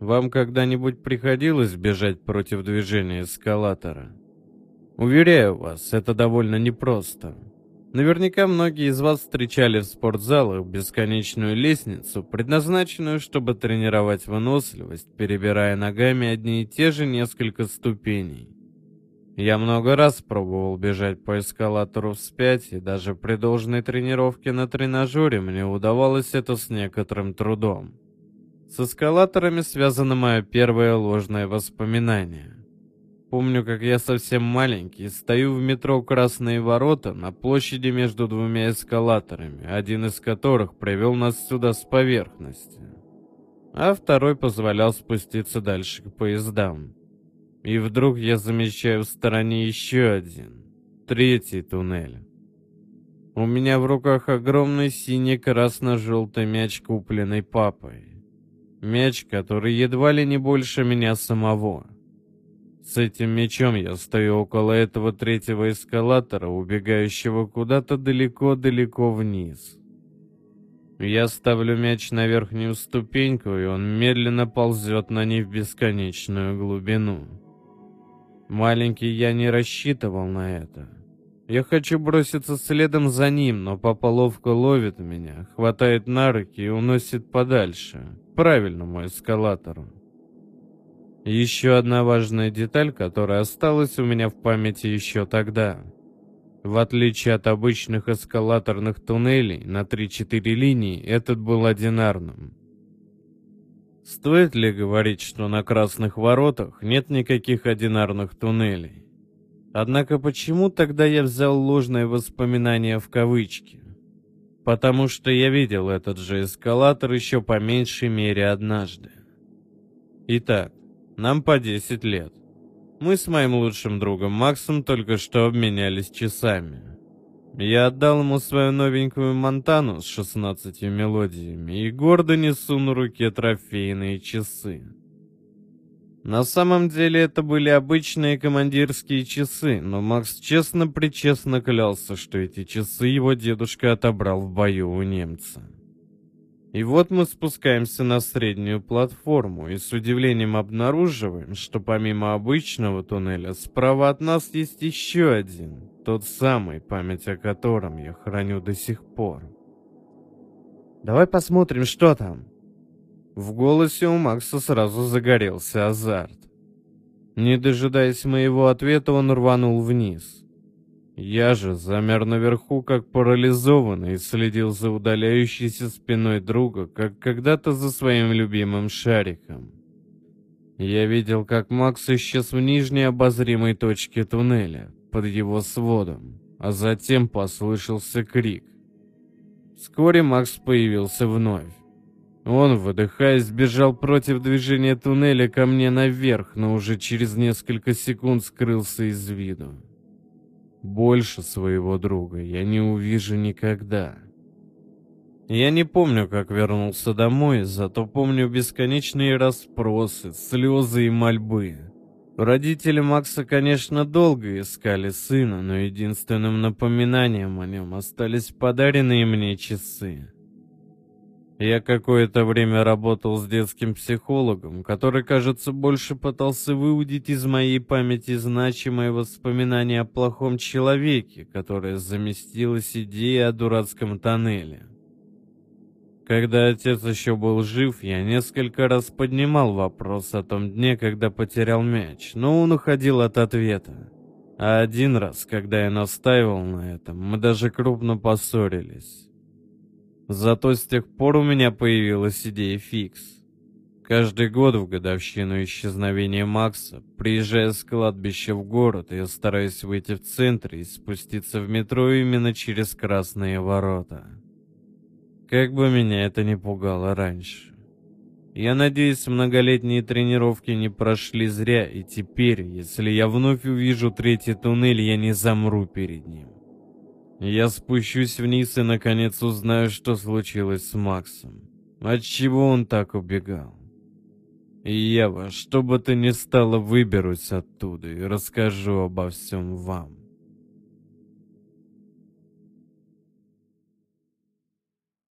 Вам когда-нибудь приходилось бежать против движения эскалатора? Уверяю вас, это довольно непросто. Наверняка многие из вас встречали в спортзалах бесконечную лестницу, предназначенную, чтобы тренировать выносливость, перебирая ногами одни и те же несколько ступеней. Я много раз пробовал бежать по эскалатору вспять, и даже при должной тренировке на тренажере мне удавалось это с некоторым трудом. С эскалаторами связано мое первое ложное воспоминание. Помню, как я совсем маленький, стою в метро «Красные ворота» на площади между двумя эскалаторами, один из которых привел нас сюда с поверхности, а второй позволял спуститься дальше к поездам. И вдруг я замечаю в стороне еще один, третий туннель. У меня в руках огромный синий-красно-желтый мяч, купленный папой. Мяч, который едва ли не больше меня самого. С этим мячом я стою около этого третьего эскалатора, убегающего куда-то далеко-далеко вниз. Я ставлю мяч на верхнюю ступеньку, и он медленно ползет на ней в бесконечную глубину. Маленький я не рассчитывал на это. Я хочу броситься следом за ним, но папа ловко ловит меня, хватает на руки и уносит подальше, правильному эскалатору. Еще одна важная деталь, которая осталась у меня в памяти еще тогда. В отличие от обычных эскалаторных туннелей на 3-4 линии, этот был одинарным. Стоит ли говорить, что на Красных Воротах нет никаких одинарных туннелей? Однако почему тогда я взял ложное воспоминание в кавычки? Потому что я видел этот же эскалатор еще по меньшей мере однажды. Итак, нам по 10 лет. Мы с моим лучшим другом Максом только что обменялись часами. Я отдал ему свою новенькую Монтану с 16 мелодиями и гордо несу на руке трофейные часы. На самом деле это были обычные командирские часы, но Макс честно-причестно клялся, что эти часы его дедушка отобрал в бою у немца. И вот мы спускаемся на среднюю платформу и с удивлением обнаруживаем, что помимо обычного туннеля справа от нас есть еще один, тот самый, память о котором я храню до сих пор. «Давай посмотрим, что там». В голосе у Макса сразу загорелся азарт. Не дожидаясь моего ответа, он рванул вниз. Я же замер наверху, как парализованный, и следил за удаляющейся спиной друга, как когда-то за своим любимым шариком. Я видел, как Макс исчез в нижней обозримой точке туннеля, под его сводом, а затем послышался крик. Вскоре Макс появился вновь. Он, выдыхая, сбежал против движения туннеля ко мне наверх, но уже через несколько секунд скрылся из виду. Больше своего друга я не увижу никогда. Я не помню, как вернулся домой, зато помню бесконечные расспросы, слезы и мольбы. Родители Макса, конечно, долго искали сына, но единственным напоминанием о нем остались подаренные мне часы. Я какое-то время работал с детским психологом, который, кажется, больше пытался выудить из моей памяти значимые воспоминания о плохом человеке, которое заместилось идеей о дурацком тоннеле. Когда отец еще был жив, я несколько раз поднимал вопрос о том дне, когда потерял мяч, но он уходил от ответа. А один раз, когда я настаивал на этом, мы даже крупно поссорились. Зато с тех пор у меня появилась идея фикс. Каждый год в годовщину исчезновения Макса, приезжая с кладбища в город, я стараюсь выйти в центр и спуститься в метро именно через красные ворота. Как бы меня это не пугало раньше. Я надеюсь, многолетние тренировки не прошли зря, и теперь, если я вновь увижу третий туннель, я не замру перед ним. Я спущусь вниз и наконец узнаю, что случилось с Максом. Отчего он так убегал. И во что бы то ни стало выберусь оттуда и расскажу обо всем вам.